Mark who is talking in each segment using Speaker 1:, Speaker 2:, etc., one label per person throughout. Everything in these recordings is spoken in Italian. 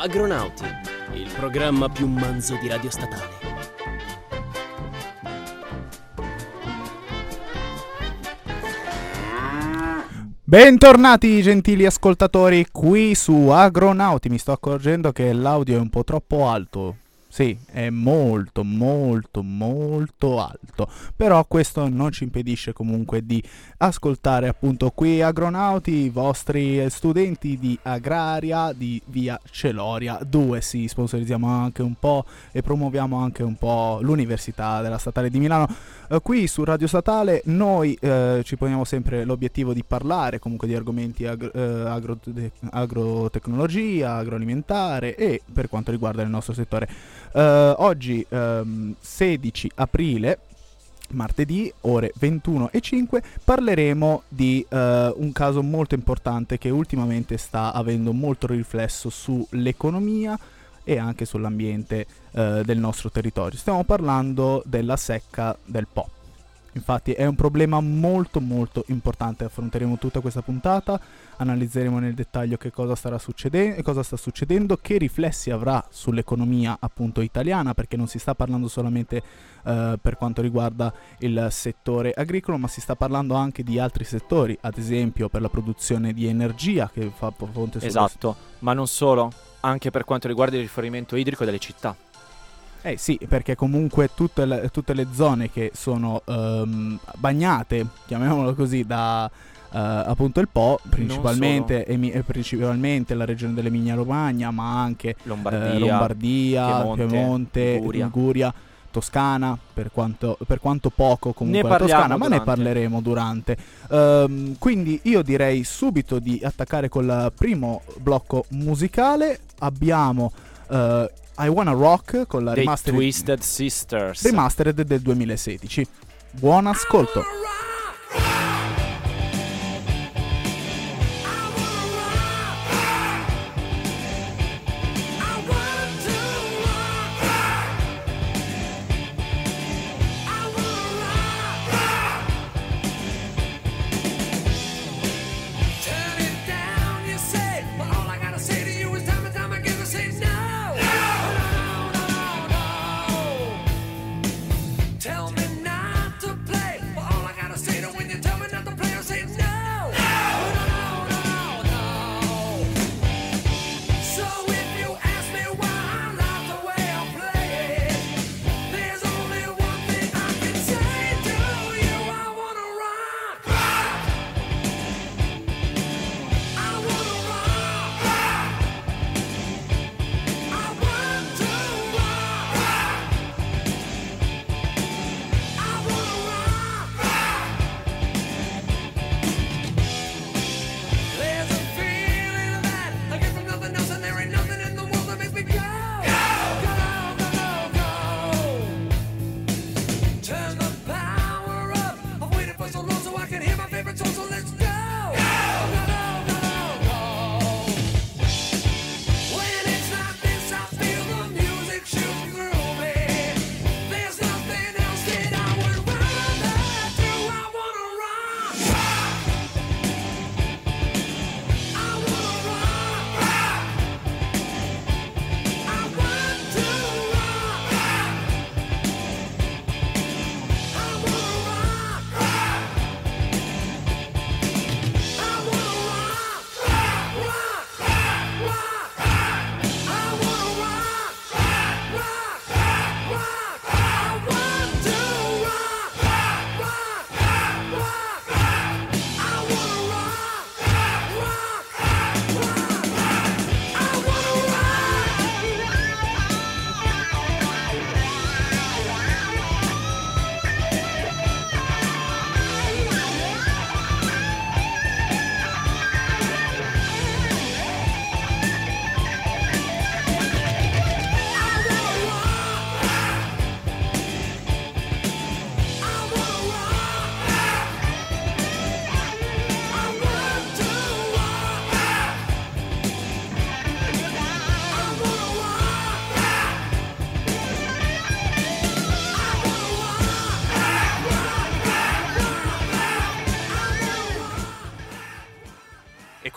Speaker 1: Agronauti, il programma più manzo di Radio Statale.
Speaker 2: Bentornati gentili ascoltatori qui su Agronauti, mi sto accorgendo che l'audio è un po' troppo alto, sì, è molto, molto, molto alto. Però questo non ci impedisce comunque di ascoltare appunto qui agronauti, i vostri studenti di agraria di via Celoria 2. Sì, sponsorizziamo anche un po' e promuoviamo anche un po' l'Università della Statale di Milano. Uh, qui su Radio Statale noi uh, ci poniamo sempre l'obiettivo di parlare comunque di argomenti ag- uh, agro- agrotecnologia, agroalimentare e per quanto riguarda il nostro settore. Oggi um, ehm, 16 aprile martedì ore 21 e 5 parleremo di uh, un caso molto importante che ultimamente sta avendo molto riflesso sull'economia e anche sull'ambiente uh, del nostro territorio. Stiamo parlando della secca del Po. Infatti è un problema molto molto importante, affronteremo tutta questa puntata, analizzeremo nel dettaglio che cosa, starà succedendo, cosa sta succedendo, che riflessi avrà sull'economia appunto italiana, perché non si sta parlando solamente uh, per quanto riguarda il settore agricolo, ma si sta parlando anche di altri settori, ad esempio per la produzione di energia che fa fonte
Speaker 3: Esatto, ma non solo, anche per quanto riguarda il rifornimento idrico delle città.
Speaker 2: Eh sì, perché comunque tutte le, tutte le zone che sono um, bagnate, chiamiamolo così, da uh, appunto il Po, principalmente, emi- principalmente la regione dell'Emilia Romagna, ma anche
Speaker 3: Lombardia,
Speaker 2: uh, Lombardia Piemonte, Liguria. Liguria. Toscana, per quanto, per quanto poco comunque la Toscana, ma ne parleremo durante. Um, quindi io direi subito di attaccare col primo blocco musicale. Abbiamo uh, I Wanna Rock con la remastered,
Speaker 3: Twisted Sisters
Speaker 2: remastered del 2016. Buon ascolto.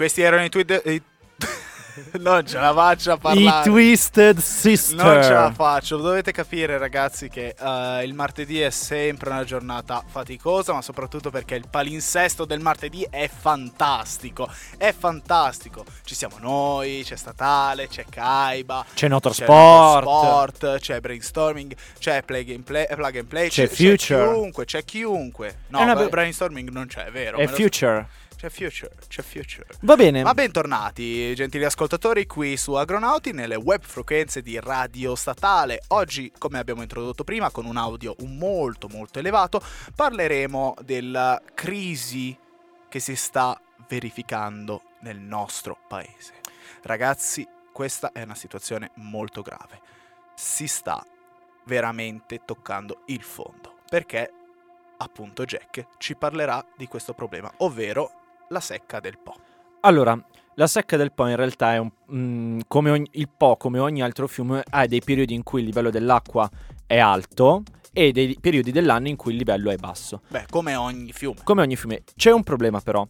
Speaker 2: Questi erano i tweet. I... non ce la faccio a
Speaker 3: I
Speaker 2: parlare.
Speaker 3: Twisted Sister.
Speaker 2: Non ce la faccio, lo dovete capire ragazzi che eh, il martedì è sempre una giornata faticosa, ma soprattutto perché il palinsesto del martedì è fantastico, è fantastico. Ci siamo noi, c'è Statale, c'è Kaiba,
Speaker 3: C'è Notor
Speaker 2: c'è
Speaker 3: Sport.
Speaker 2: C'è Brainstorming, c'è Plug and Play, Plug and Play
Speaker 3: C'è
Speaker 2: c'è,
Speaker 3: Future.
Speaker 2: chiunque, c'è chiunque. No,
Speaker 3: È una
Speaker 2: bra-
Speaker 3: be-
Speaker 2: Brainstorming non c'è, è vero. Lo-
Speaker 3: Future.
Speaker 2: C'è Future, c'è Future.
Speaker 3: Va bene.
Speaker 2: Ma bentornati, gentili ascoltatori, qui su Agronauti nelle web frequenze di Radio Statale. Oggi, come abbiamo introdotto prima, con un audio molto molto elevato, parleremo della crisi che si sta verificando nel nostro paese. Ragazzi, questa è una situazione molto grave. Si sta veramente toccando il fondo, perché appunto Jack ci parlerà di questo problema, ovvero la secca del Po.
Speaker 3: Allora, la secca del Po in realtà è un, mm, come ogni- il Po, come ogni altro fiume, ha dei periodi in cui il livello dell'acqua è alto e dei periodi dell'anno in cui il livello è basso.
Speaker 2: Beh, come ogni fiume.
Speaker 3: Come ogni fiume. C'è un problema però,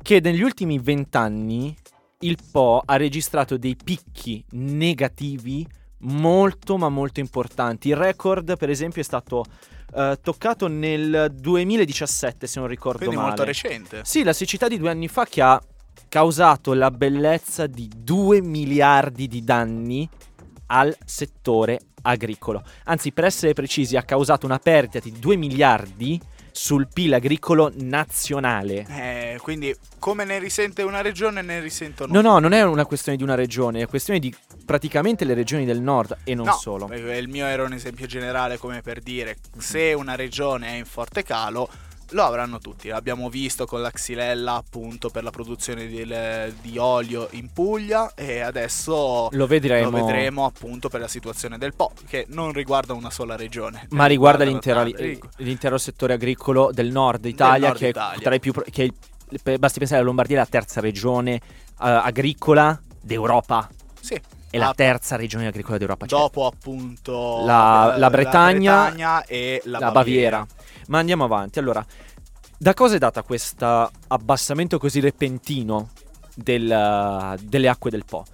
Speaker 3: che negli ultimi vent'anni il Po ha registrato dei picchi negativi molto ma molto importanti. Il record, per esempio, è stato eh, toccato nel 2017, se non ricordo
Speaker 2: Quindi
Speaker 3: male.
Speaker 2: molto recente.
Speaker 3: Sì, la siccità di due anni fa che ha causato la bellezza di 2 miliardi di danni al settore agricolo. Anzi, per essere precisi, ha causato una perdita di 2 miliardi sul PIL agricolo nazionale.
Speaker 2: Eh, quindi come ne risente una regione ne risentono
Speaker 3: No, no, non è una questione di una regione, è questione di praticamente le regioni del nord e non
Speaker 2: No,
Speaker 3: solo.
Speaker 2: Il mio era un esempio generale come per dire se una regione è in forte calo lo avranno tutti. L'abbiamo visto con la Xylella appunto per la produzione del- di olio in Puglia e adesso
Speaker 3: Lo vedremo.
Speaker 2: lo vedremo appunto per la situazione del Po che non riguarda una sola regione.
Speaker 3: Ma riguarda
Speaker 2: la
Speaker 3: l'intero, l'intero settore agricolo del nord Italia,
Speaker 2: nord
Speaker 3: che,
Speaker 2: Italia.
Speaker 3: È tra i più, che il- basti pensare la Lombardia è la terza regione eh, agricola d'Europa.
Speaker 2: Sì.
Speaker 3: È la terza regione agricola d'Europa. cioè
Speaker 2: dopo appunto
Speaker 3: La- la Bretagna,
Speaker 2: Bretagna e la,
Speaker 3: la Baviera. Ma andiamo avanti. Allora, da cosa è data questo abbassamento così repentino del- delle acque del Po?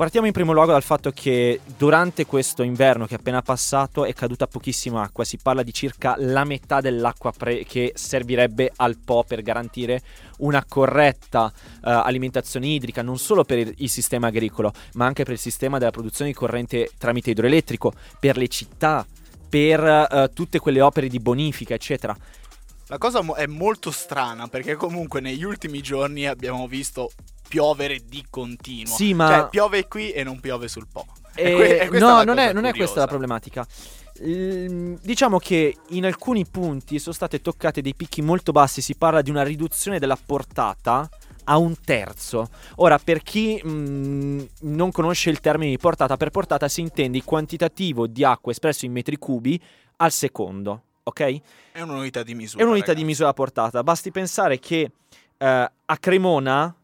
Speaker 3: Partiamo in primo luogo dal fatto che durante questo inverno che è appena passato è caduta pochissima acqua, si parla di circa la metà dell'acqua pre- che servirebbe al Po per garantire una corretta eh, alimentazione idrica non solo per il, il sistema agricolo, ma anche per il sistema della produzione di corrente tramite idroelettrico, per le città, per eh, tutte quelle opere di bonifica, eccetera.
Speaker 2: La cosa è molto strana perché comunque negli ultimi giorni abbiamo visto piovere di continuo.
Speaker 3: Sì, ma-
Speaker 2: Cioè piove qui e non piove sul Po.
Speaker 3: Eh,
Speaker 2: È que- è questa
Speaker 3: no, non è, non è questa la problematica. Diciamo che in alcuni punti sono state toccate dei picchi molto bassi, si parla di una riduzione della portata a un terzo. Ora, per chi mh, non conosce il termine di portata, per portata si intende il quantitativo di acqua espresso in metri cubi al secondo, ok?
Speaker 2: È un'unità di misura.
Speaker 3: È un'unità di
Speaker 2: ragazzi.
Speaker 3: misura portata. Basti pensare che eh, a Cremona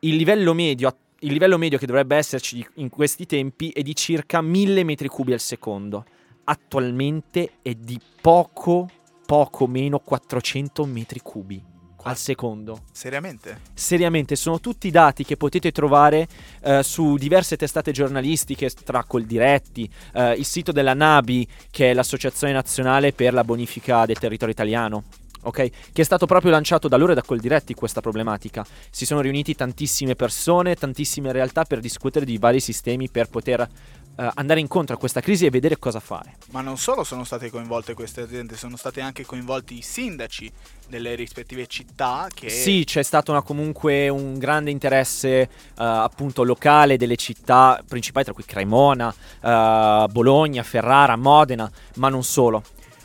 Speaker 3: il livello medio il livello medio che dovrebbe esserci in questi tempi è di circa 1000 metri cubi al secondo. Attualmente è di poco, poco meno 400 metri cubi al secondo.
Speaker 2: Seriamente?
Speaker 3: Seriamente, sono tutti dati che potete trovare eh, su diverse testate giornalistiche, tra Coldiretti, eh, il sito della NABI, che è l'Associazione Nazionale per la Bonifica del Territorio Italiano. Ok, che è stato proprio lanciato da loro e da Coldiretti questa problematica. Si sono riuniti tantissime persone, tantissime realtà per discutere di vari sistemi per poter eh, andare incontro a questa crisi e vedere cosa fare.
Speaker 2: Ma non solo sono state coinvolte queste aziende, sono stati anche coinvolti i sindaci delle rispettive città che
Speaker 3: Sì, c'è stato una- comunque un grande interesse eh, appunto locale delle città principali, tra cui Cremona, eh, Bologna, Ferrara, Modena, ma non solo.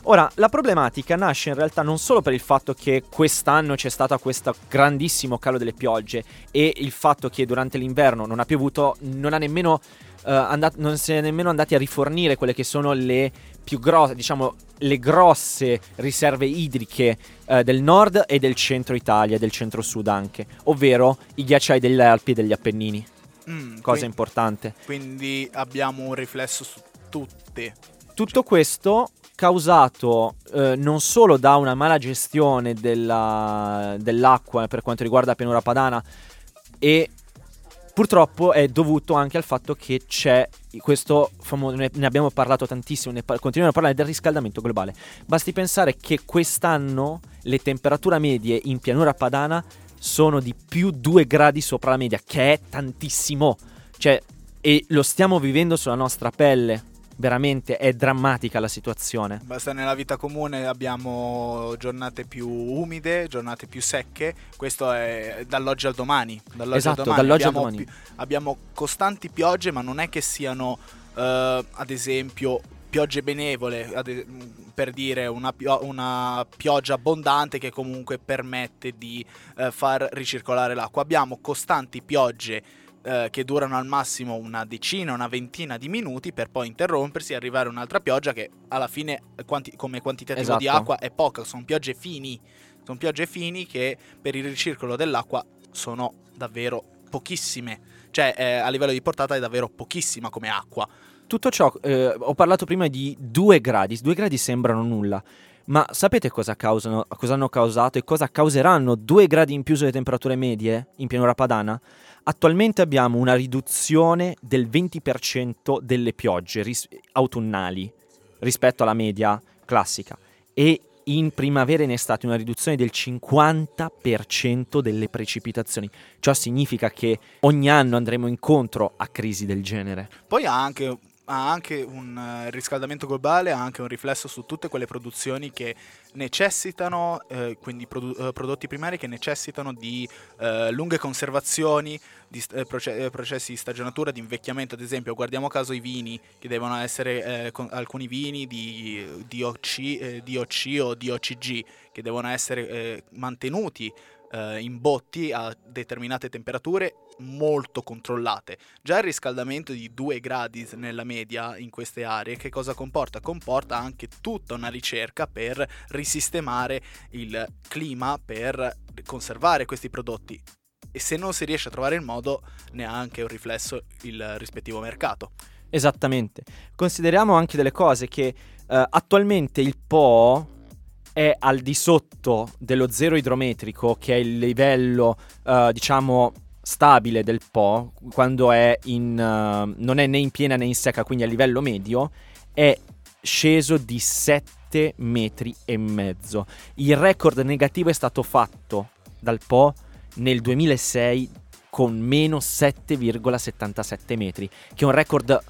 Speaker 3: Ora, la problematica nasce in realtà non solo per il fatto che quest'anno c'è stato questo grandissimo calo delle piogge e il fatto che durante l'inverno non ha piovuto, non ha nemmeno eh, andat- non si è nemmeno andati a rifornire quelle che sono le più grosse, diciamo, le grosse riserve idriche eh, del nord e del centro Italia, del centro sud anche, ovvero i ghiacciai delle Alpi e degli Appennini.
Speaker 2: Mm,
Speaker 3: Cosa
Speaker 2: qui-
Speaker 3: importante.
Speaker 2: quindi abbiamo un riflesso su tutte.
Speaker 3: Tutto questo causato eh, non solo da una mala gestione della- dell'acqua per quanto riguarda la pianura padana e purtroppo è dovuto anche al fatto che c'è questo famoso, ne abbiamo parlato tantissimo, ne par- continuiamo a parlare del riscaldamento globale. Basti pensare che quest'anno le temperature medie in pianura padana sono di più 2 gradi sopra la media, che è tantissimo. Cioè, e lo stiamo vivendo sulla nostra pelle veramente è drammatica la situazione.
Speaker 2: Basta nella vita comune abbiamo giornate più umide, giornate più secche, questo è dall'oggi al domani.
Speaker 3: Dall'oggi esatto, al domani. dall'oggi abbiamo, al domani.
Speaker 2: abbiamo costanti piogge, ma non è che siano, uh, ad esempio, piogge benevole, per dire una, pio- una, pioggia abbondante che comunque permette di uh, far ricircolare l'acqua. Abbiamo costanti piogge eh, che durano al massimo una decina, una ventina di minuti per poi interrompersi e arrivare un'altra pioggia che alla fine quanti- come quantitativo esatto. di acqua è poca, sono piogge fini, sono piogge fini che per il ricircolo dell'acqua sono davvero pochissime, cioè eh, a livello di portata è davvero pochissima come acqua.
Speaker 3: Tutto ciò, eh, ho parlato prima di 2 gradi, 2 gradi sembrano nulla, ma sapete cosa, causano, cosa hanno causato e cosa causeranno 2 gradi in più sulle temperature medie in pianura padana? Attualmente abbiamo una riduzione del 20% delle piogge ris- autunnali rispetto alla media classica e in primavera e in estate una riduzione del 50% delle precipitazioni. Ciò significa che ogni anno andremo incontro a crisi del genere.
Speaker 2: Poi ha anche ha anche un uh, riscaldamento globale, ha anche un riflesso su tutte quelle produzioni che necessitano, eh, quindi produ- uh, prodotti primari che necessitano di uh, lunghe conservazioni, di proce- processi di stagionatura, di invecchiamento, ad esempio guardiamo caso i vini, che devono essere alcuni vini di DOC, DOC o DOCG, che devono essere mantenuti in botti a determinate temperature molto controllate. Già il riscaldamento di 2 gradi nella media in queste aree che cosa comporta? Comporta anche tutta una ricerca per risistemare il clima, per conservare questi prodotti e se non si riesce a trovare il modo neanche un riflesso il rispettivo mercato.
Speaker 3: Esattamente. Consideriamo anche delle cose che uh, attualmente il Po è al di sotto dello zero idrometrico, che è il livello, uh, diciamo, stabile del Po, quando è in, uh, non è né in piena né in secca, quindi a livello medio, è sceso di 7 metri e mezzo. Il record negativo è stato fatto dal Po nel 2006 con meno 7,77 metri, che è un record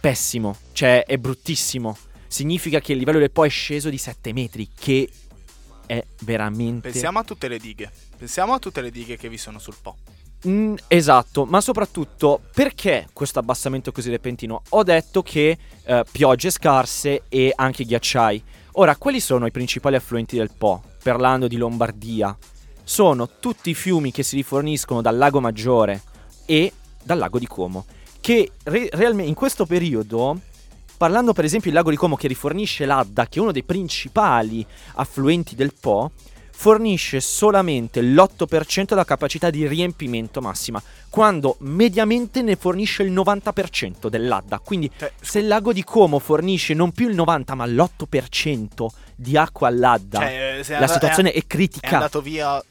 Speaker 3: pessimo, cioè è bruttissimo. Significa che il livello del Po è sceso di 7 metri, che è veramente...
Speaker 2: Pensiamo a tutte le dighe, pensiamo a tutte le dighe che vi sono sul Po.
Speaker 3: Mm, esatto, ma soprattutto perché questo abbassamento così repentino? Ho detto che eh, piogge scarse e anche ghiacciai. Ora, quali sono i principali affluenti del Po, parlando di Lombardia? Sono tutti i fiumi che si riforniscono dal lago Maggiore e dal lago di Como, che re- realmente in questo periodo parlando per esempio del lago di Como che rifornisce l'Adda, che è uno dei principali affluenti del Po, fornisce solamente l'8% della capacità di riempimento massima, quando mediamente ne fornisce il 90% dell'Adda. Quindi cioè, se il lago di Como fornisce non più il 90% ma l'8% di acqua all'Adda, cioè, la situazione è, è critica. È
Speaker 2: andato via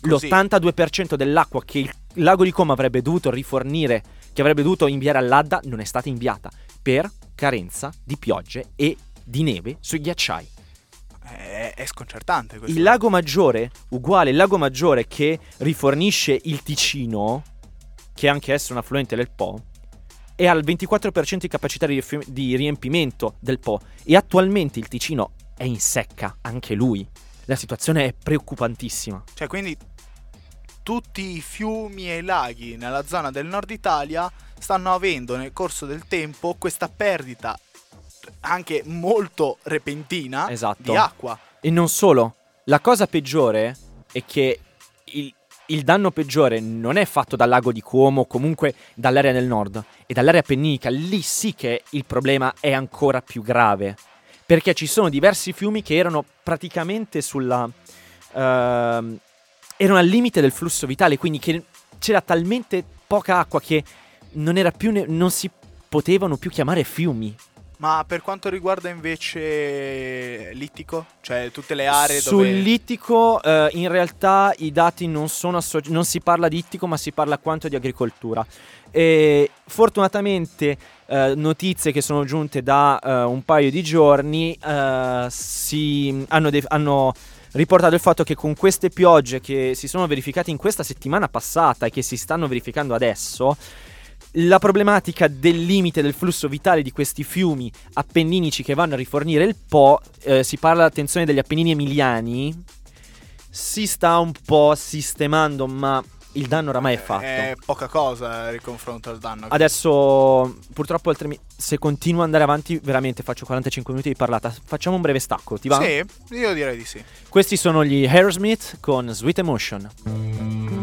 Speaker 3: così. L'82% dell'acqua che il lago di Como avrebbe dovuto rifornire, che avrebbe dovuto inviare all'Adda, non è stata inviata per carenza di piogge e di neve sui ghiacciai
Speaker 2: è, è sconcertante. Questo.
Speaker 3: Il lago Maggiore, uguale il lago Maggiore che rifornisce il Ticino, che è anche esso un affluente del Po, è al 24% di capacità di, di riempimento del Po e attualmente il Ticino è in secca, anche lui. La situazione è preoccupantissima.
Speaker 2: Cioè, quindi tutti i fiumi e i laghi nella zona del nord Italia stanno avendo nel corso del tempo questa perdita anche molto repentina
Speaker 3: esatto.
Speaker 2: di acqua.
Speaker 3: E non solo, la cosa peggiore è che il, il danno peggiore non è fatto dal lago di Como, comunque dall'area del nord, e dall'area appenninica. Lì sì che il problema è ancora più grave. Perché ci sono diversi fiumi che erano praticamente sulla. Uh, erano al limite del flusso vitale, quindi che c'era talmente poca acqua che non, era più ne- non si potevano più chiamare fiumi
Speaker 2: Ma per quanto riguarda invece l'ittico, cioè tutte le aree
Speaker 3: Sul
Speaker 2: dove...
Speaker 3: littico eh, in realtà i dati non sono associati, non si parla di ittico ma si parla quanto di agricoltura. E fortunatamente eh, notizie che sono giunte da eh, un paio di giorni eh, si hanno, de- hanno riportato il fatto che con queste piogge che si sono verificate in questa settimana passata e che si stanno verificando adesso, la problematica del limite del flusso vitale di questi fiumi appenninici che vanno a rifornire il Po, eh, si parla attenzione degli Appennini emiliani, si sta un po' sistemando, ma il danno oramai è fatto.
Speaker 2: È poca cosa in confronto al danno.
Speaker 3: Adesso, purtroppo, mi- se continuo ad andare avanti, veramente faccio 45 minuti di parlata. Facciamo un breve stacco, ti va?
Speaker 2: Sì, io direi di sì.
Speaker 3: Questi sono gli Aerosmith con Sweet Emotion.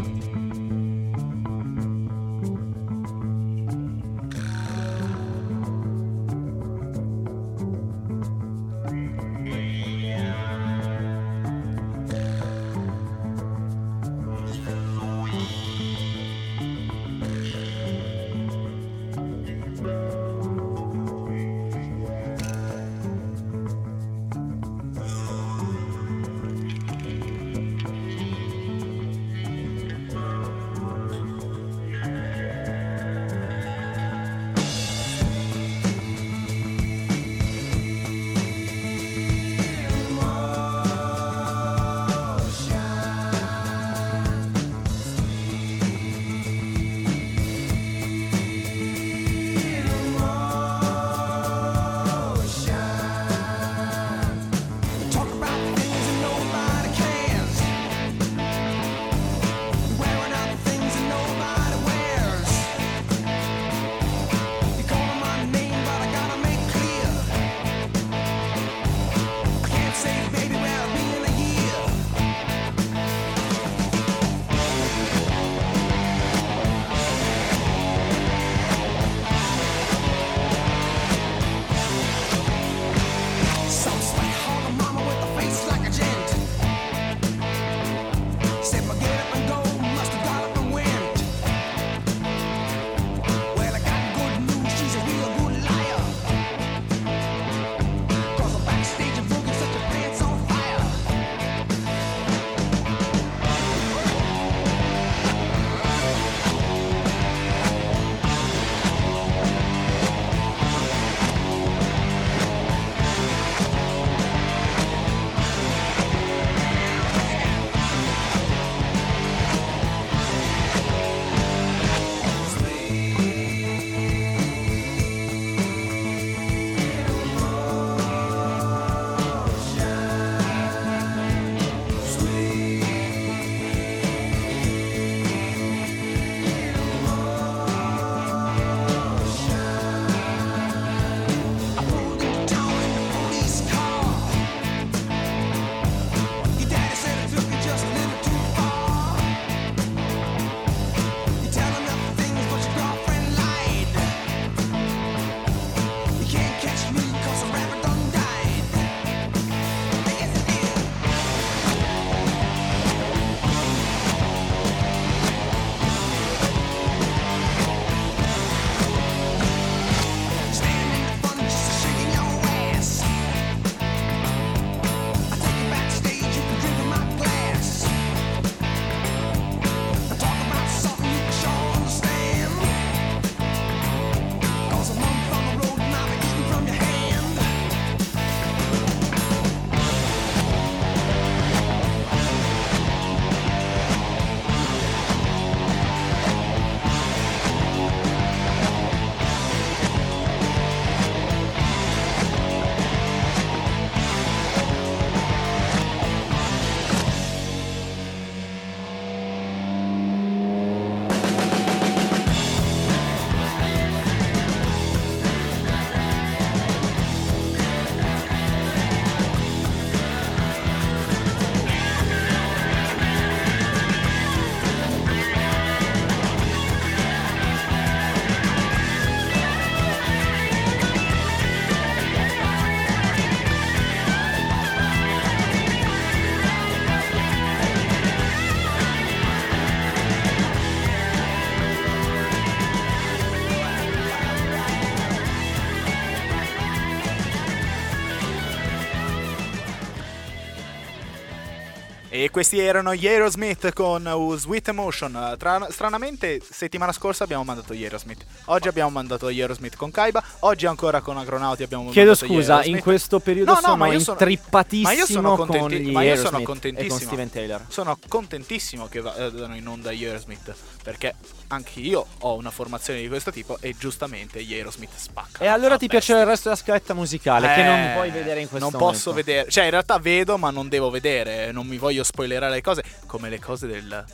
Speaker 2: Questi erano gli Aerosmith con Sweet Emotion. Tra- stranamente, settimana scorsa abbiamo mandato gli Aerosmith. Oggi abbiamo mandato gli Aerosmith con Kaiba. Oggi ancora con Agronauti abbiamo
Speaker 3: Chiedo
Speaker 2: mandato gli
Speaker 3: scusa, in questo periodo
Speaker 2: No, no,
Speaker 3: sono
Speaker 2: ma io sono-
Speaker 3: intrippatissimo
Speaker 2: ma io sono contenti-
Speaker 3: con gli
Speaker 2: ma io sono contentissimo.
Speaker 3: con Steven Taylor.
Speaker 2: Sono contentissimo che vadano in onda gli Aerosmith. Perché anche io ho una formazione di questo tipo e giustamente gli Aerosmith spaccano.
Speaker 3: E allora ti
Speaker 2: bestia.
Speaker 3: piace il resto della scaletta musicale che non
Speaker 2: Eh,
Speaker 3: puoi vedere in questo
Speaker 2: Non
Speaker 3: momento.
Speaker 2: posso vedere. Cioè, in realtà vedo, ma non devo vedere. Non mi voglio spoilerare le cose. Come le cose del-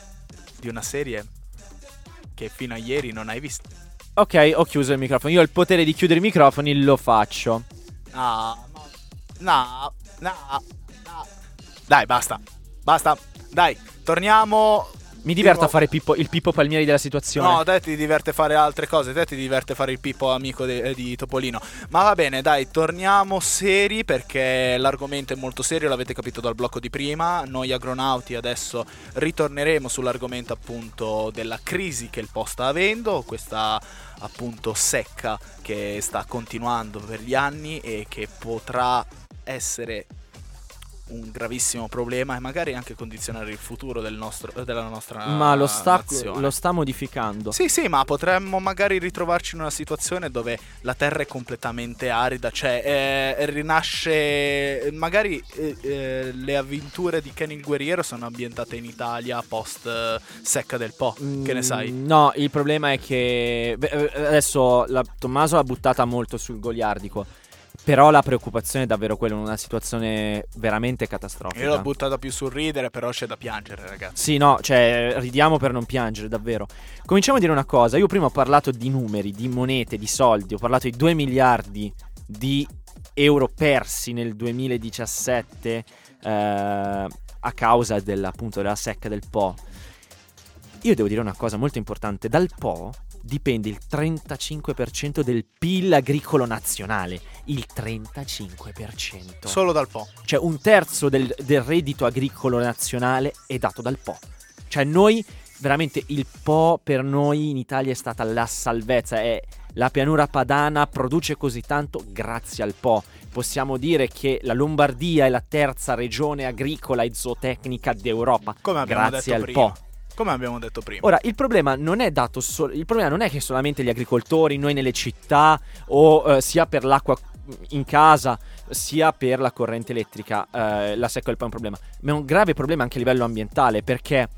Speaker 2: di una serie che fino a ieri non hai visto.
Speaker 3: Ok, ho chiuso il microfono. Io ho il potere di chiudere i microfoni, lo faccio.
Speaker 2: No, no, no, no. Dai, basta. Basta. Dai, torniamo.
Speaker 3: Mi diverto
Speaker 2: Di
Speaker 3: a fare Pippo- il Pippo Palmieri della situazione.
Speaker 2: No, te ti diverte fare altre cose, te ti diverte fare il pippo amico de- eh, di Topolino. Ma va bene, dai, torniamo seri perché l'argomento è molto serio, l'avete capito dal blocco di prima. Noi agronauti adesso ritorneremo sull'argomento appunto della crisi che il po' sta avendo, questa appunto secca che sta continuando per gli anni e che potrà essere un gravissimo problema e magari anche condizionare il futuro del nostro, della nostra
Speaker 3: Ma lo sta,
Speaker 2: nazione.
Speaker 3: lo sta modificando.
Speaker 2: Sì, sì, ma potremmo magari ritrovarci in una situazione dove la terra è completamente arida, cioè eh, rinasce. Magari eh, eh, le avventure di Ken il Guerriero sono ambientate in Italia post eh, secca del Po. Che ne sai?
Speaker 3: Mm, No, il problema è che beh, eh, adesso la- Tommaso l'ha buttata molto sul goliardico. Però la preoccupazione è davvero quella, una situazione veramente catastrofica.
Speaker 2: Io l'ho buttata più sul ridere, però c'è da piangere, ragazzi.
Speaker 3: Sì, no, cioè ridiamo per non piangere, davvero. Cominciamo a dire una cosa. Io prima ho parlato di numeri, di monete, di soldi. Ho parlato di 2 miliardi di euro persi nel 2017 eh, a causa della, appunto, della secca del Po. Io devo dire una cosa molto importante. Dal Po dipende il 35% del PIL agricolo nazionale. Il 35%.
Speaker 2: Solo dal Po.
Speaker 3: Cioè un terzo del, del reddito agricolo nazionale è dato dal Po. Cioè noi, veramente il Po per noi in Italia è stata la salvezza. È la pianura padana produce così tanto grazie al Po. Possiamo dire che la Lombardia è la terza regione agricola e zootecnica d'Europa.
Speaker 2: Come abbiamo
Speaker 3: grazie
Speaker 2: detto
Speaker 3: al
Speaker 2: prima.
Speaker 3: Po.
Speaker 2: Come abbiamo detto prima.
Speaker 3: Ora, il problema non è dato solo. Il problema non è che solamente gli agricoltori, noi nelle città, o eh, sia per l'acqua in casa, sia per la corrente elettrica, eh, la secca è un problema. Ma è un grave problema anche a livello ambientale, perché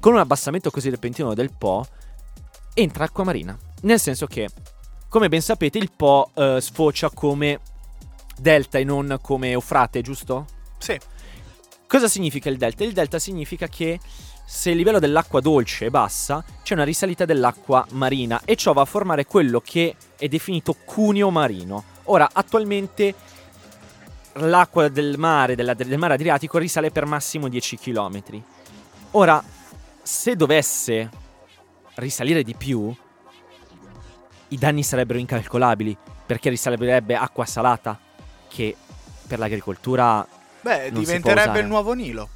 Speaker 3: con un abbassamento così repentino del Po entra acqua marina. Nel senso che, come ben sapete, il Po eh, sfocia come delta e non come eufrate, giusto?
Speaker 2: Sì.
Speaker 3: Cosa significa il delta? Il delta significa che se il livello dell'acqua dolce è bassa, c'è una risalita dell'acqua marina e ciò va a formare quello che è definito cuneo marino. Ora, attualmente l'acqua del mare, della- del mare Adriatico risale per massimo 10 km. Ora, se dovesse risalire di più, i danni sarebbero incalcolabili, perché risalirebbe acqua salata, che per l'agricoltura
Speaker 2: Beh, diventerebbe il nuovo Nilo.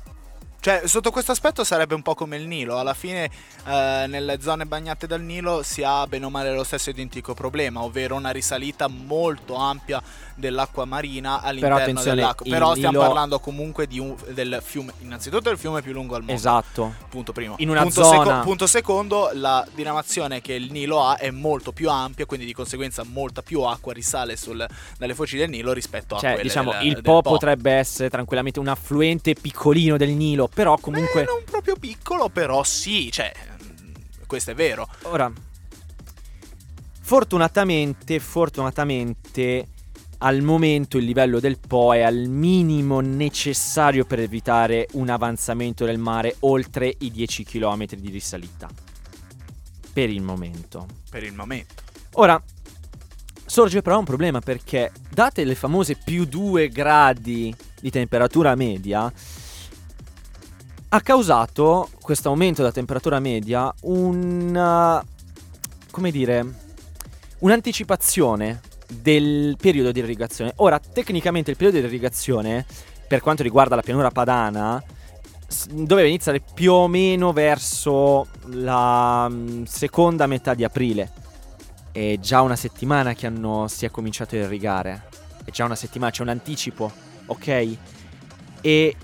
Speaker 2: Cioè, sotto questo aspetto sarebbe un po' come il Nilo. Alla fine, eh, nelle zone bagnate dal Nilo si ha bene o male lo stesso identico problema, ovvero una risalita molto ampia dell'acqua marina all'interno
Speaker 3: attenzione,
Speaker 2: dell'acqua. Però stiamo
Speaker 3: Nilo-
Speaker 2: parlando comunque di un, del fiume. Innanzitutto, il fiume più lungo al mondo.
Speaker 3: Esatto.
Speaker 2: Punto primo.
Speaker 3: In una
Speaker 2: punto
Speaker 3: zona-
Speaker 2: punto secondo, la diramazione che il Nilo ha è molto più ampia, quindi di conseguenza molta più acqua risale sul- dalle foci del Nilo rispetto a
Speaker 3: Cioè,
Speaker 2: quelle
Speaker 3: diciamo,
Speaker 2: del-
Speaker 3: il
Speaker 2: del
Speaker 3: Po
Speaker 2: Po.
Speaker 3: potrebbe essere tranquillamente un affluente piccolino del Nilo, però comunque...
Speaker 2: Eh, non proprio piccolo, però sì, cioè, mm, questo è vero.
Speaker 3: Ora, fortunatamente, fortunatamente, al momento il livello del Po è al minimo necessario per evitare un avanzamento del mare oltre i 10 km di risalita. Per il momento.
Speaker 2: Per il momento.
Speaker 3: Ora, sorge però un problema perché, date le famose più 2 gradi di temperatura media, ha causato questo aumento della temperatura media un. come dire. un'anticipazione del periodo di irrigazione. Ora, tecnicamente il periodo di irrigazione, per quanto riguarda la pianura padana, doveva iniziare più o meno verso la mm, seconda metà di aprile. È già una settimana che hanno, si è cominciato a irrigare. È già una settimana, c'è un anticipo, ok? E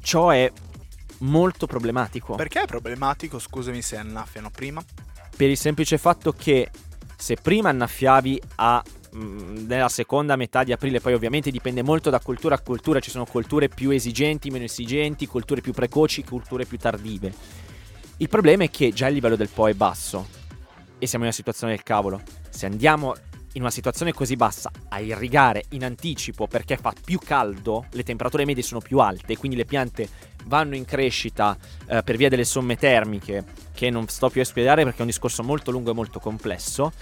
Speaker 3: ciò è molto problematico.
Speaker 2: Perché è problematico? Scusami se annaffiano prima.
Speaker 3: Per il semplice fatto che se prima annaffiavi a nella seconda metà di aprile, poi ovviamente dipende molto da cultura a cultura, ci sono culture più esigenti, meno esigenti, culture più precoci, culture più tardive. Il problema è che già il livello del Po è basso e siamo in una situazione del cavolo. Se andiamo in una situazione così bassa a irrigare in anticipo perché fa più caldo, le temperature medie sono più alte, quindi le piante vanno in crescita eh, per via delle somme termiche, che non sto più a spiegare perché è un discorso molto lungo e molto complesso,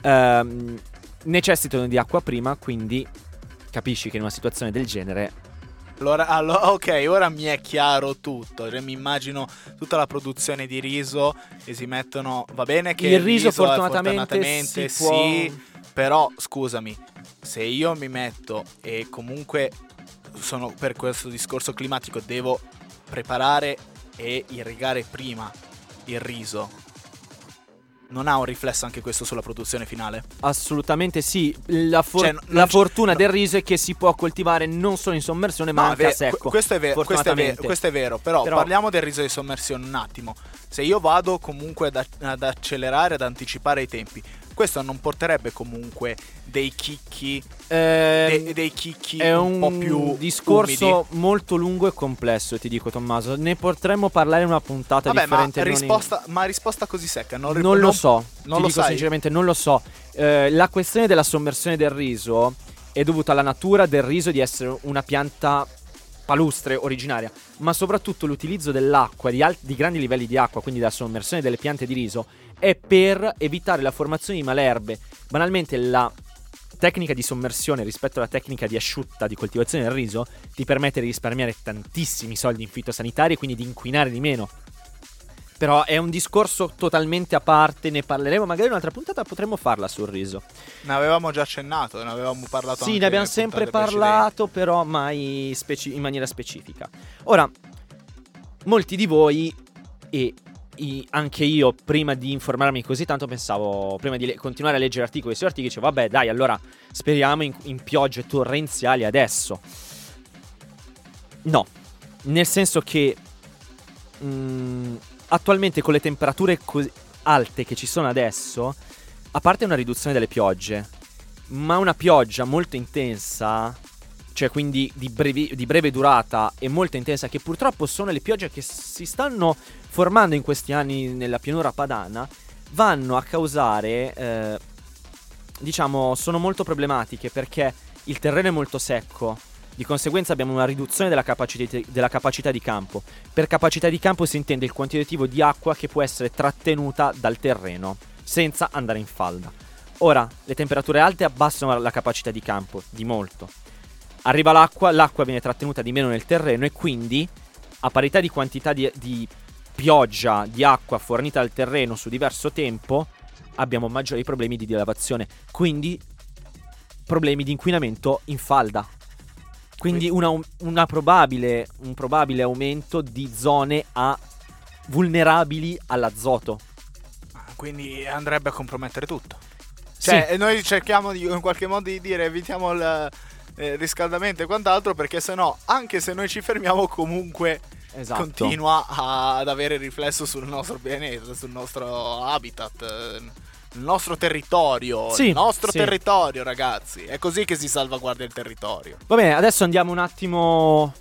Speaker 3: ehm, necessitano di acqua prima, quindi capisci che in una situazione del genere
Speaker 2: allora, allora, ok, ora mi è chiaro tutto. Cioè, mi immagino tutta la produzione di riso e si mettono. Va bene che
Speaker 3: il riso,
Speaker 2: riso
Speaker 3: fortunatamente,
Speaker 2: fortunatamente
Speaker 3: si può...
Speaker 2: sì, però scusami, se io mi metto e comunque sono per questo discorso climatico devo preparare e irrigare prima il riso. Non ha un riflesso anche questo sulla produzione finale?
Speaker 3: Assolutamente sì. La, for-
Speaker 2: Cioè,
Speaker 3: la fortuna
Speaker 2: no.
Speaker 3: del riso è che si può coltivare non solo in sommersione, ma
Speaker 2: No,
Speaker 3: anche
Speaker 2: è
Speaker 3: a secco.
Speaker 2: que- Questo è, vero, questo, è
Speaker 3: fortunatamente.
Speaker 2: questo è vero, però,
Speaker 3: Però-
Speaker 2: parliamo del riso di sommersione un attimo. Se io vado comunque ad, ad accelerare, ad anticipare i tempi, questo non porterebbe comunque dei chicchi,
Speaker 3: Ehm,
Speaker 2: de- dei chicchi
Speaker 3: È
Speaker 2: un,
Speaker 3: un,
Speaker 2: po' più
Speaker 3: discorso
Speaker 2: umidi.
Speaker 3: molto lungo e complesso, ti dico Tommaso. Ne potremmo parlare in una puntata
Speaker 2: Vabbè, ma
Speaker 3: differente. in-
Speaker 2: risposta, ma risposta così secca, non, ri-
Speaker 3: Non lo so,
Speaker 2: non
Speaker 3: ti
Speaker 2: lo
Speaker 3: dico
Speaker 2: sai?
Speaker 3: sinceramente, non lo so. Eh, la questione della sommersione del riso è dovuta alla natura del riso di essere una pianta palustre originaria, ma soprattutto l'utilizzo dell'acqua, di, al- di grandi livelli di acqua, quindi la sommersione delle piante di riso, è per evitare la formazione di malerbe. Banalmente la tecnica di sommersione rispetto alla tecnica di asciutta di coltivazione del riso ti permette di risparmiare tantissimi soldi in fitosanitari e quindi di inquinare di meno. Però è un discorso totalmente a parte, ne parleremo magari in un'altra puntata, potremmo farla sul riso.
Speaker 2: Ne avevamo già accennato, ne avevamo parlato
Speaker 3: Sì, ne abbiamo sempre parlato, però mai speci- in maniera specifica. Ora, molti di voi e i- anche io, prima di informarmi così tanto, pensavo, prima di le- continuare a leggere articoli su articoli, dicevo, vabbè, dai, allora speriamo in, in piogge torrenziali adesso. No, nel senso che mm, attualmente con le temperature così alte che ci sono adesso, a parte una riduzione delle piogge, ma una pioggia molto intensa, cioè quindi di, brevi- di breve durata e molto intensa, che purtroppo sono le piogge che si stanno formando in questi anni nella pianura padana, vanno a causare, eh, diciamo, sono molto problematiche perché il terreno è molto secco. Di conseguenza abbiamo una riduzione della capacità, della capacità di campo. Per capacità di campo si intende il quantitativo di acqua che può essere trattenuta dal terreno senza andare in falda. Ora, le temperature alte abbassano la capacità di campo di molto. Arriva l'acqua, l'acqua viene trattenuta di meno nel terreno e quindi, a parità di quantità di, di pioggia, di acqua fornita al terreno su diverso tempo, abbiamo maggiori problemi di dilavazione. Quindi, problemi di inquinamento in falda. Quindi una, una probabile, un probabile aumento di zone a vulnerabili all'azoto.
Speaker 2: Quindi andrebbe a compromettere tutto. Cioè, e noi cerchiamo di, in qualche modo di dire evitiamo il eh, riscaldamento e quant'altro perché sennò, anche se noi ci fermiamo, comunque
Speaker 3: Esatto.
Speaker 2: continua a- ad avere riflesso sul nostro pianeta, sul nostro habitat, il nostro territorio.
Speaker 3: Sì,
Speaker 2: il nostro
Speaker 3: sì.
Speaker 2: territorio, ragazzi. È così che si salvaguardia il territorio.
Speaker 3: Va bene, adesso andiamo un attimo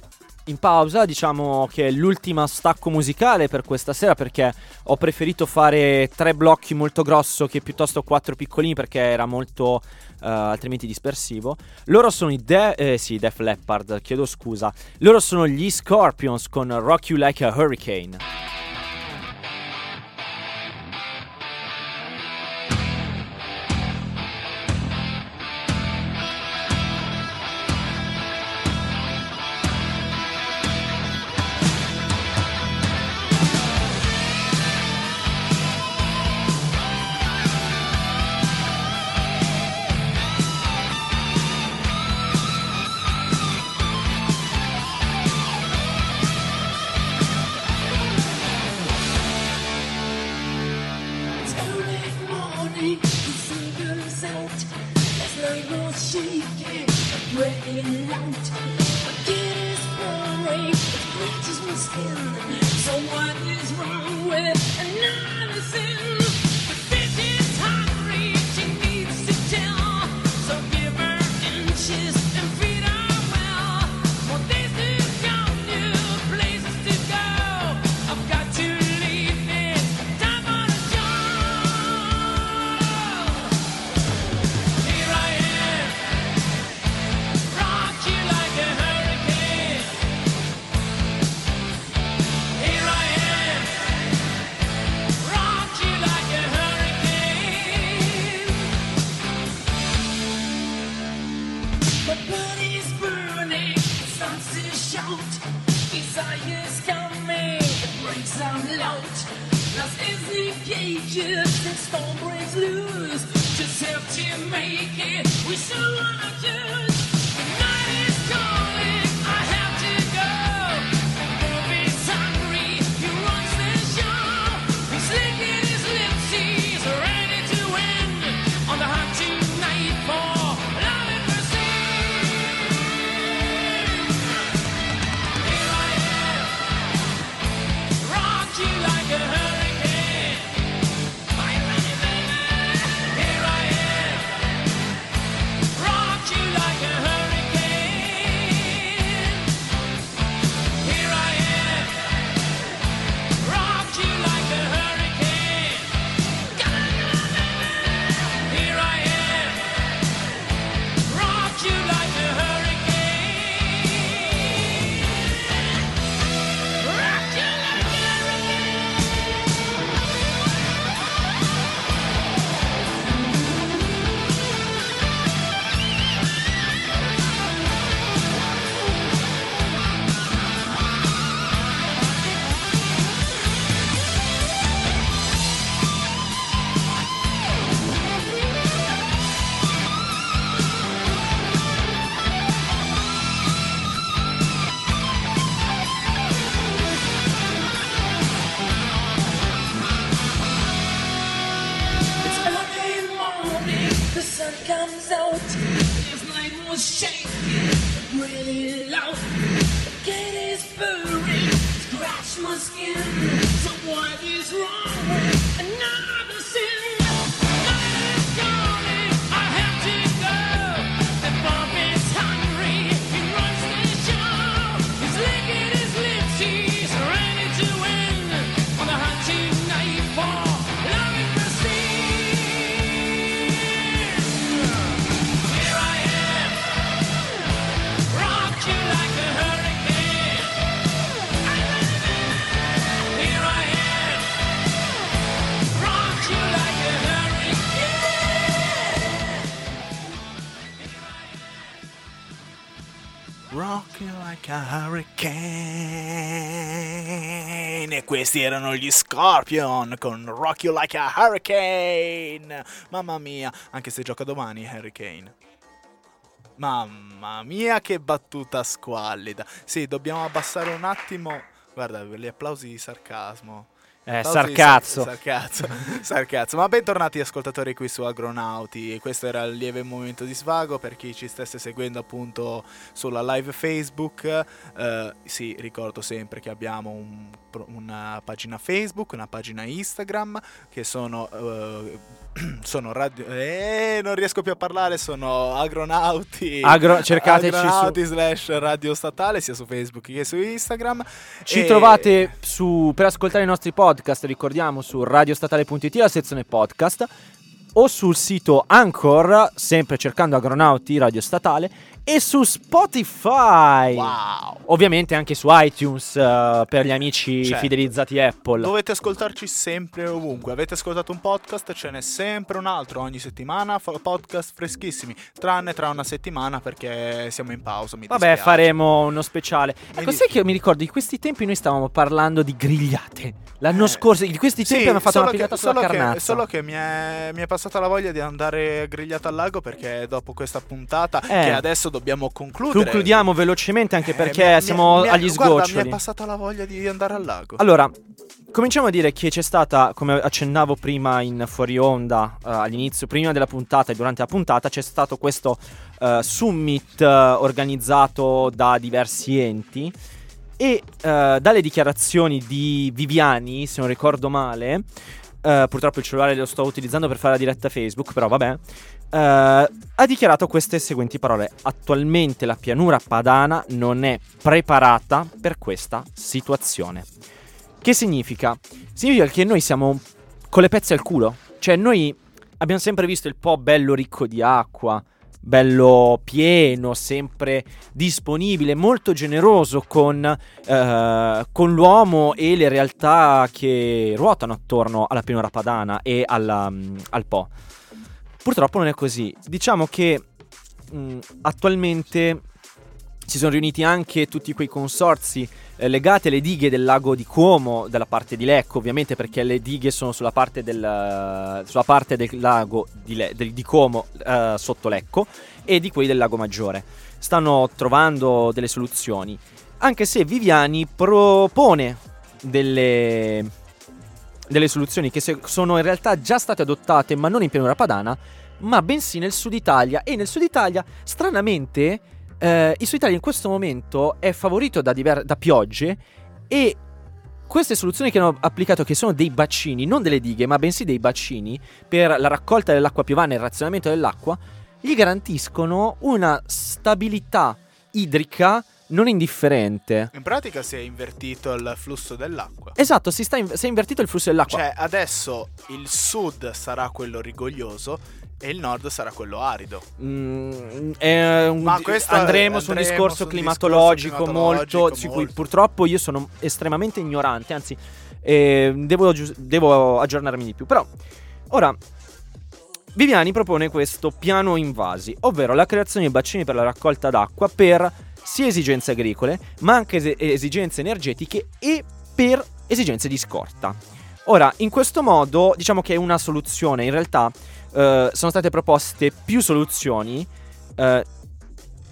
Speaker 3: in pausa, diciamo che è l'ultima stacco musicale per questa sera perché ho preferito fare tre blocchi molto grosso che piuttosto quattro piccolini perché era molto altrimenti dispersivo. Loro sono i De- eh, sì, Def Leppard, chiedo scusa. Loro sono gli Scorpions con Rock You Like a Hurricane.
Speaker 2: Questi erano gli Scorpion con Rock You Like a Hurricane. Mamma mia, anche se gioca domani Hurricane. Mamma mia, che battuta squallida. Sì, dobbiamo abbassare un attimo. Guarda, gli applausi di sarcasmo.
Speaker 3: Eh, sarcazzo.
Speaker 2: sar- sarcazzo. sarcazzo. Ma bentornati ascoltatori qui su Agronauti. Questo era il lieve momento di svago per chi ci stesse seguendo appunto sulla live Facebook. Eh, sì, ricordo sempre che abbiamo un una pagina Facebook, una pagina Instagram che sono eh, sono radio eh, non riesco più a parlare, sono Agronauti.
Speaker 3: Agro- cercateci
Speaker 2: Agronauti slash radio statale sia su Facebook che su Instagram.
Speaker 3: Ci
Speaker 2: E-
Speaker 3: trovate su, per ascoltare i nostri podcast, ricordiamo, su radiostatale.it, la sezione podcast, o sul sito Anchor, sempre cercando Agronauti Radio Statale, e su Spotify.
Speaker 2: Wow.
Speaker 3: Ovviamente anche su iTunes eh, per gli amici
Speaker 2: Certo.
Speaker 3: fidelizzati Apple.
Speaker 2: Dovete ascoltarci sempre e ovunque. Avete ascoltato un podcast, ce n'è sempre un altro ogni settimana. Podcast freschissimi, tranne tra una settimana perché siamo in pausa. Mi
Speaker 3: Vabbè,
Speaker 2: dispiace.
Speaker 3: faremo uno speciale. Ecco,
Speaker 2: Quindi-
Speaker 3: sai che io mi ricordo di questi tempi noi stavamo parlando di grigliate. L'anno
Speaker 2: Eh,
Speaker 3: scorso, di questi tempi
Speaker 2: Sì,
Speaker 3: abbiamo fatto una
Speaker 2: che-
Speaker 3: pigliata sulla
Speaker 2: solo che,
Speaker 3: carnazza.
Speaker 2: solo che mi è, mi è passata la voglia di andare grigliato al lago perché dopo questa puntata,
Speaker 3: Eh.
Speaker 2: che adesso dobbiamo concludere.
Speaker 3: Concludiamo velocemente anche
Speaker 2: eh,
Speaker 3: perché
Speaker 2: mi-
Speaker 3: siamo
Speaker 2: mi-
Speaker 3: agli
Speaker 2: guarda,
Speaker 3: sgoccioli.
Speaker 2: mi è passata la voglia di andare al lago.
Speaker 3: Allora, cominciamo a dire che c'è stata, come accennavo prima in fuori onda, eh, all'inizio, prima della puntata e durante la puntata, c'è stato questo eh, summit eh, organizzato da diversi enti E dalle dichiarazioni di Viviani, se non ricordo male, eh, purtroppo il cellulare lo sto utilizzando per fare la diretta Facebook, però vabbè, eh, ha dichiarato queste seguenti parole. Attualmente la pianura padana non è preparata per questa situazione. Che significa? Significa che noi siamo con le pezze al culo. Cioè noi abbiamo sempre visto il Po bello ricco di acqua, bello pieno, sempre disponibile, molto generoso con, eh, con l'uomo e le realtà che ruotano attorno alla pianura padana e alla, mm, al Po. Purtroppo non è così. Diciamo che mh, attualmente si sono riuniti anche tutti quei consorzi eh, legati alle dighe del lago di Como, dalla parte di Lecco, ovviamente perché le dighe sono sulla parte del, sulla parte del lago di, Le- del- di Como eh, sotto Lecco e di quelli del lago Maggiore. Stanno trovando delle soluzioni, anche se Viviani propone delle, delle soluzioni che sono in realtà già state adottate, ma non in pianura padana, ma bensì nel sud Italia. E nel sud Italia, stranamente, eh, il sud Italia in questo momento è favorito da, diver- da piogge e queste soluzioni che hanno applicato, che sono dei bacini, non delle dighe, ma bensì dei bacini per la raccolta dell'acqua piovana e il razionamento dell'acqua, gli garantiscono una stabilità idrica non indifferente.
Speaker 2: In pratica si è invertito il flusso dell'acqua.
Speaker 3: Esatto, si, sta in- si è invertito il flusso dell'acqua.
Speaker 2: Cioè, adesso il sud sarà quello rigoglioso e il nord sarà quello arido.
Speaker 3: Mm, è un-
Speaker 2: Ma questo
Speaker 3: andremo su un
Speaker 2: andremo
Speaker 3: discorso
Speaker 2: su un
Speaker 3: climatologico,
Speaker 2: discorso
Speaker 3: molto,
Speaker 2: climatologico
Speaker 3: su cui
Speaker 2: molto.
Speaker 3: purtroppo io sono estremamente ignorante, anzi eh, devo, devo aggiornarmi di più. Però, ora, Viviani propone questo piano invasi, ovvero la creazione di bacini per la raccolta d'acqua per sia esigenze agricole, ma anche es- esigenze energetiche e per esigenze di scorta. Ora, in questo modo, diciamo che è una soluzione, in realtà eh, sono state proposte più soluzioni eh,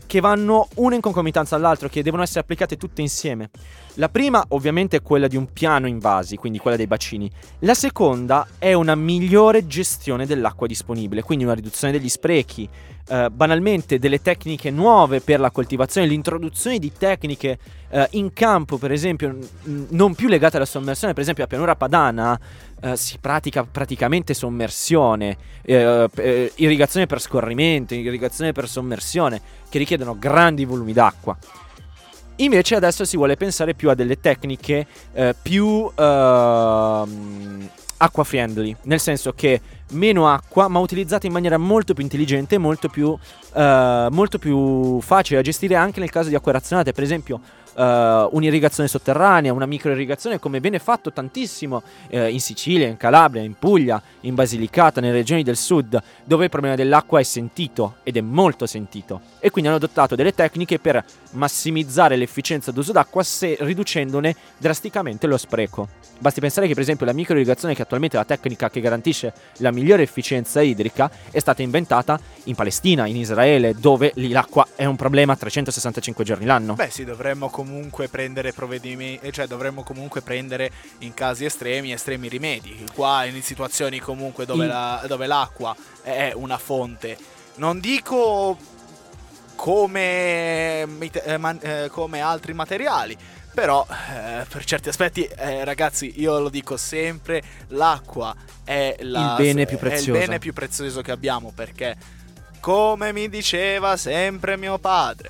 Speaker 3: che vanno una in concomitanza all'altro, che devono essere applicate tutte insieme. La prima ovviamente è quella di un piano invasi, quindi quella dei bacini. La seconda è una migliore gestione dell'acqua disponibile, quindi una riduzione degli sprechi, eh, banalmente delle tecniche nuove per la coltivazione, l'introduzione di tecniche eh, in campo, per esempio, n- non più legate alla sommersione, per esempio a pianura padana eh, si pratica praticamente sommersione, eh, eh, irrigazione per scorrimento, irrigazione per sommersione, che richiedono grandi volumi d'acqua. Invece adesso si vuole pensare più a delle tecniche eh, più ehm, acqua friendly, nel senso che meno acqua ma utilizzata in maniera molto più intelligente e molto eh, molto più facile da gestire anche nel caso di acque razionate, per esempio eh, un'irrigazione sotterranea, una microirrigazione come viene fatto tantissimo eh, in Sicilia, in Calabria, in Puglia, in Basilicata, nelle regioni del sud, dove il problema dell'acqua è sentito ed è molto sentito. E quindi hanno adottato delle tecniche per massimizzare l'efficienza d'uso d'acqua se riducendone drasticamente lo spreco. Basti pensare che per esempio la microirrigazione che attualmente è la tecnica che garantisce la migliore efficienza idrica è stata inventata in Palestina, in Israele, dove l'acqua è un problema 365 giorni l'anno.
Speaker 2: Beh, sì, dovremmo comunque prendere provvedimenti, cioè dovremmo comunque prendere in casi estremi estremi rimedi. Qua in situazioni comunque dove,
Speaker 3: In-
Speaker 2: la- dove l'acqua è una fonte. Non dico come, eh, eh, come altri materiali. Però, eh, per certi aspetti, eh, ragazzi, io lo dico sempre: l'acqua è, la-
Speaker 3: Il bene più
Speaker 2: è
Speaker 3: prezioso.
Speaker 2: il bene più prezioso che abbiamo. Perché, come mi diceva sempre mio padre,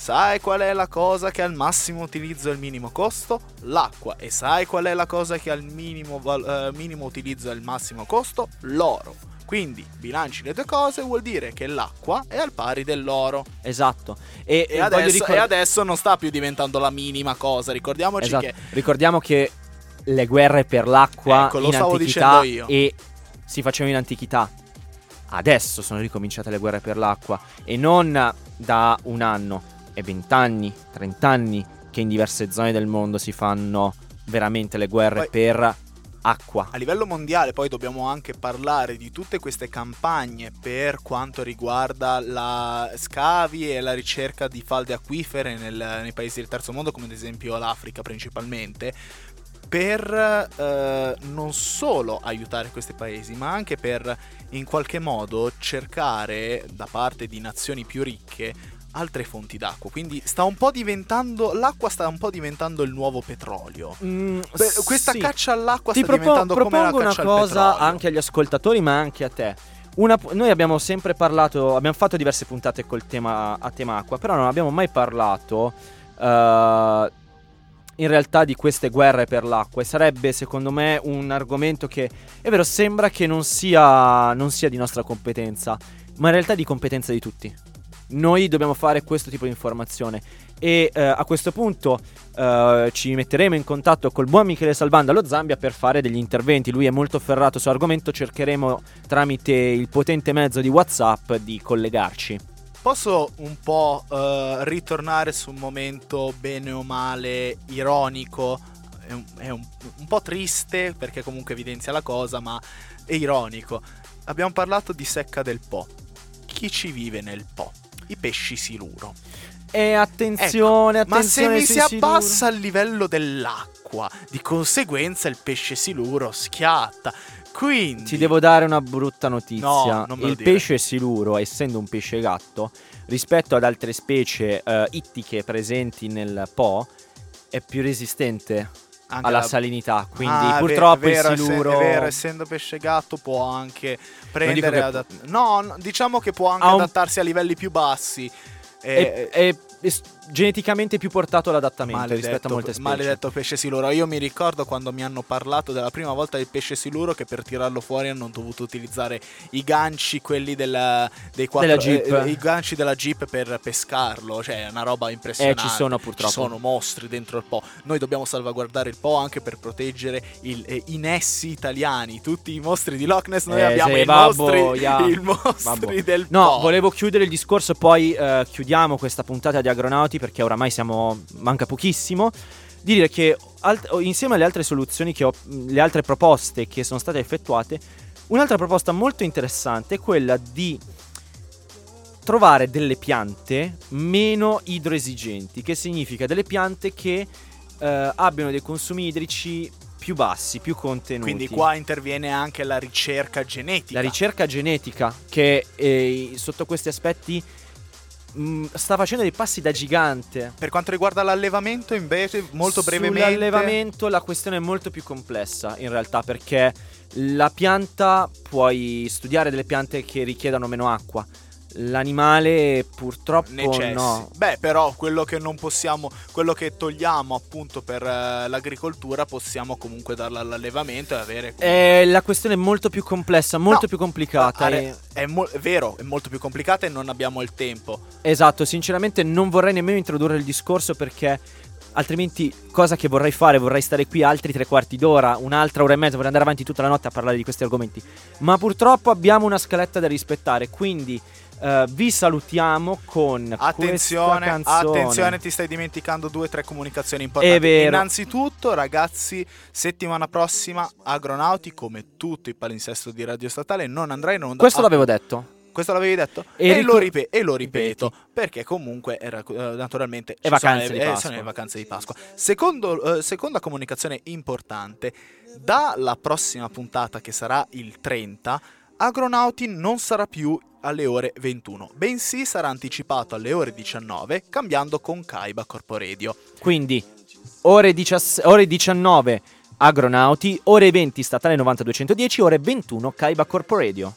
Speaker 2: sai qual è la cosa che al massimo utilizzo e al minimo costo? L'acqua. E sai qual è la cosa che al minimo, eh, minimo utilizzo e al massimo costo? L'oro. Quindi bilanci le due cose vuol dire che l'acqua è al pari dell'oro.
Speaker 3: Esatto. E,
Speaker 2: E,
Speaker 3: e
Speaker 2: adesso,
Speaker 3: ricor-
Speaker 2: e adesso non sta più diventando la minima cosa. Ricordiamoci
Speaker 3: Esatto.
Speaker 2: che
Speaker 3: Ricordiamo che le guerre per l'acqua
Speaker 2: Ecco, lo
Speaker 3: in
Speaker 2: stavo dicendo io.
Speaker 3: e si facevano in antichità. Adesso sono ricominciate le guerre per l'acqua e non da un anno, è 20 anni, 30 anni che in diverse zone del mondo si fanno veramente le guerre
Speaker 2: Poi-
Speaker 3: per acqua.
Speaker 2: a livello mondiale poi dobbiamo anche parlare di tutte queste campagne per quanto riguarda la scavi e la ricerca di falde acquifere nel- nei paesi del terzo mondo, come ad esempio l'Africa principalmente. per eh, non solo aiutare questi paesi, ma anche per in qualche modo cercare da parte di nazioni più ricche altre fonti d'acqua. Quindi sta un po' diventando l'acqua sta un po' diventando il nuovo petrolio.
Speaker 3: Mm,
Speaker 2: Beh, questa
Speaker 3: sì.
Speaker 2: caccia all'acqua
Speaker 3: Ti
Speaker 2: sta
Speaker 3: propo-
Speaker 2: diventando come la
Speaker 3: propongo una
Speaker 2: caccia al
Speaker 3: cosa anche agli ascoltatori, ma anche a te. Una noi abbiamo sempre parlato, abbiamo fatto diverse puntate col tema a tema acqua, però non abbiamo mai parlato eh, in realtà di queste guerre per l'acqua e sarebbe secondo me un argomento che è vero sembra che non sia, non sia di nostra competenza, ma in realtà è di competenza di tutti. Noi dobbiamo fare questo tipo di informazione e eh, a questo punto eh, ci metteremo in contatto col buon Michele Salvan dallo Zambia per fare degli interventi. Lui è molto ferrato sull'argomento, cercheremo tramite il potente mezzo di WhatsApp di collegarci.
Speaker 2: Posso un po' eh, ritornare su un momento bene o male ironico? È, un, è un- un po' triste perché comunque evidenzia la cosa, ma è ironico. Abbiamo parlato di secca del Po. Chi ci vive nel Po? I pesci siluro.
Speaker 3: E attenzione,
Speaker 2: Ecco, Ma se
Speaker 3: attenzione
Speaker 2: mi si
Speaker 3: sui siluro.
Speaker 2: abbassa il livello dell'acqua, di conseguenza il pesce siluro schiatta. Quindi
Speaker 3: Ti devo dare una brutta notizia.
Speaker 2: No,
Speaker 3: il
Speaker 2: dire.
Speaker 3: pesce siluro, essendo un pesce gatto, rispetto ad altre specie eh, ittiche presenti nel Po, è più resistente
Speaker 2: anche
Speaker 3: alla
Speaker 2: la-
Speaker 3: salinità. Quindi
Speaker 2: Ah, è ve-
Speaker 3: purtroppo
Speaker 2: è vero,
Speaker 3: il siluro.
Speaker 2: È vero, essendo pesce gatto può anche prendere...
Speaker 3: che-
Speaker 2: adatt- no, diciamo che può anche
Speaker 3: un-
Speaker 2: adattarsi a livelli più bassi.
Speaker 3: è,
Speaker 2: Eh,
Speaker 3: è s- geneticamente più portato all'adattamento rispetto a
Speaker 2: Maledetto,
Speaker 3: molte specie.
Speaker 2: maledetto pesce siluro. Io mi ricordo quando mi hanno parlato della prima volta del pesce siluro che per tirarlo fuori hanno dovuto utilizzare i ganci, quelli della, dei quattro,
Speaker 3: Della Jeep.
Speaker 2: eh, i ganci della Jeep per pescarlo. Cioè, è una roba impressionante.
Speaker 3: Eh, ci sono purtroppo.
Speaker 2: Ci sono mostri dentro il Po. Noi dobbiamo salvaguardare il Po anche per proteggere il- eh, i Nessi italiani. Tutti i mostri di Loch Ness. Noi
Speaker 3: Eh,
Speaker 2: abbiamo i
Speaker 3: babbo,
Speaker 2: mostri,
Speaker 3: ya.
Speaker 2: i mostri
Speaker 3: Babbo.
Speaker 2: del
Speaker 3: No,
Speaker 2: Po.
Speaker 3: volevo chiudere il discorso, poi eh, chiudiamo questa puntata di Agronauti perché oramai siamo manca pochissimo. Di dire che alt- insieme alle altre soluzioni che ho, le altre proposte che sono state effettuate, un'altra proposta molto interessante è quella di trovare delle piante meno idroesigenti, che significa delle piante che eh, abbiano dei consumi idrici più bassi, più contenuti.
Speaker 2: Quindi qua interviene anche la ricerca genetica.
Speaker 3: La ricerca genetica che eh, sotto questi aspetti mh, sta facendo dei passi da gigante.
Speaker 2: Per quanto riguarda l'allevamento, invece, molto brevemente.
Speaker 3: Sull'allevamento la questione è molto più complessa in realtà perché la pianta puoi studiare delle piante che richiedono meno acqua. L'animale purtroppo
Speaker 2: necessi.
Speaker 3: no.
Speaker 2: Beh, però quello che non possiamo, quello che togliamo appunto per eh, l'agricoltura, possiamo comunque darlo all'allevamento e avere.
Speaker 3: Eh, la questione è molto più complessa, molto
Speaker 2: No,
Speaker 3: più complicata.
Speaker 2: Ah,
Speaker 3: e-
Speaker 2: È, mo- è vero, è molto più complicata e non abbiamo il tempo.
Speaker 3: Esatto, sinceramente non vorrei nemmeno introdurre il discorso perché altrimenti cosa che vorrei fare? Vorrei stare qui altri tre quarti d'ora, un'altra ora e mezza, vorrei andare avanti tutta la notte a parlare di questi argomenti. Ma purtroppo abbiamo una scaletta da rispettare, quindi eh, vi salutiamo con
Speaker 2: Attenzione, attenzione, ti stai dimenticando due o tre comunicazioni importanti. Innanzitutto, ragazzi, settimana prossima Agronauti, come tutto il palinsesto di Radio Statale, non andrà in onda.
Speaker 3: Questo
Speaker 2: a-
Speaker 3: l'avevo detto.
Speaker 2: Questo l'avevi detto?
Speaker 3: E
Speaker 2: E,
Speaker 3: ricor-
Speaker 2: lo, ripe- e lo ripeto,
Speaker 3: Ripeti.
Speaker 2: perché comunque era, eh, naturalmente ci
Speaker 3: vacanze
Speaker 2: sono,
Speaker 3: di
Speaker 2: le- eh,
Speaker 3: Pasqua.
Speaker 2: sono le vacanze di Pasqua. Secondo, eh, seconda comunicazione importante, dalla prossima puntata che sarà il 30, Agronauti non sarà più alle ore 21, bensì sarà anticipato alle ore 19, cambiando con Kaiba Corporadio.
Speaker 3: Quindi ore, 17 ore 19 Agronauti, ore 20 Statale 9210, ore 21 Kaiba Corporadio.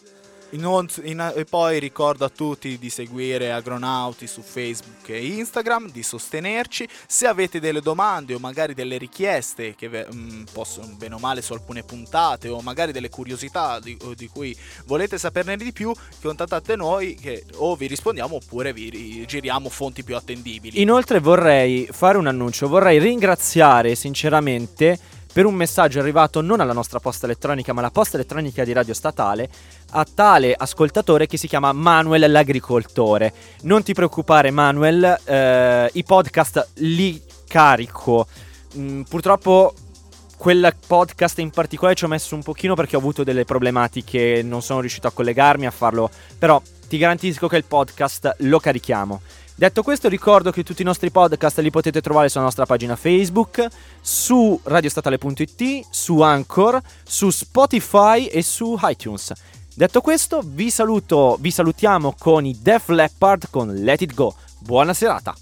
Speaker 2: Non- in- e poi ricordo a tutti di seguire Agronauti su Facebook e Instagram, di sostenerci. Se avete delle domande o magari delle richieste che ve- mm, possono bene o male su alcune puntate o magari delle curiosità di, di cui volete saperne di più, contattate noi che o vi rispondiamo oppure vi ri- giriamo fonti più attendibili.
Speaker 3: Inoltre vorrei fare un annuncio, vorrei ringraziare sinceramente per un messaggio arrivato non alla nostra posta elettronica ma alla posta elettronica di Radio Statale a tale ascoltatore che si chiama Manuel l'agricoltore. Non ti preoccupare Manuel, eh, i podcast li carico. Mm, purtroppo quel podcast in particolare ci ho messo un pochino perché ho avuto delle problematiche, non sono riuscito a collegarmi a farlo, però ti garantisco che il podcast lo carichiamo. Detto questo, ricordo che tutti i nostri podcast li potete trovare sulla nostra pagina Facebook, su radiostatale.it, su Anchor, su Spotify e su iTunes. Detto questo, vi saluto, vi salutiamo con i Def Leppard con Let It Go. Buona serata!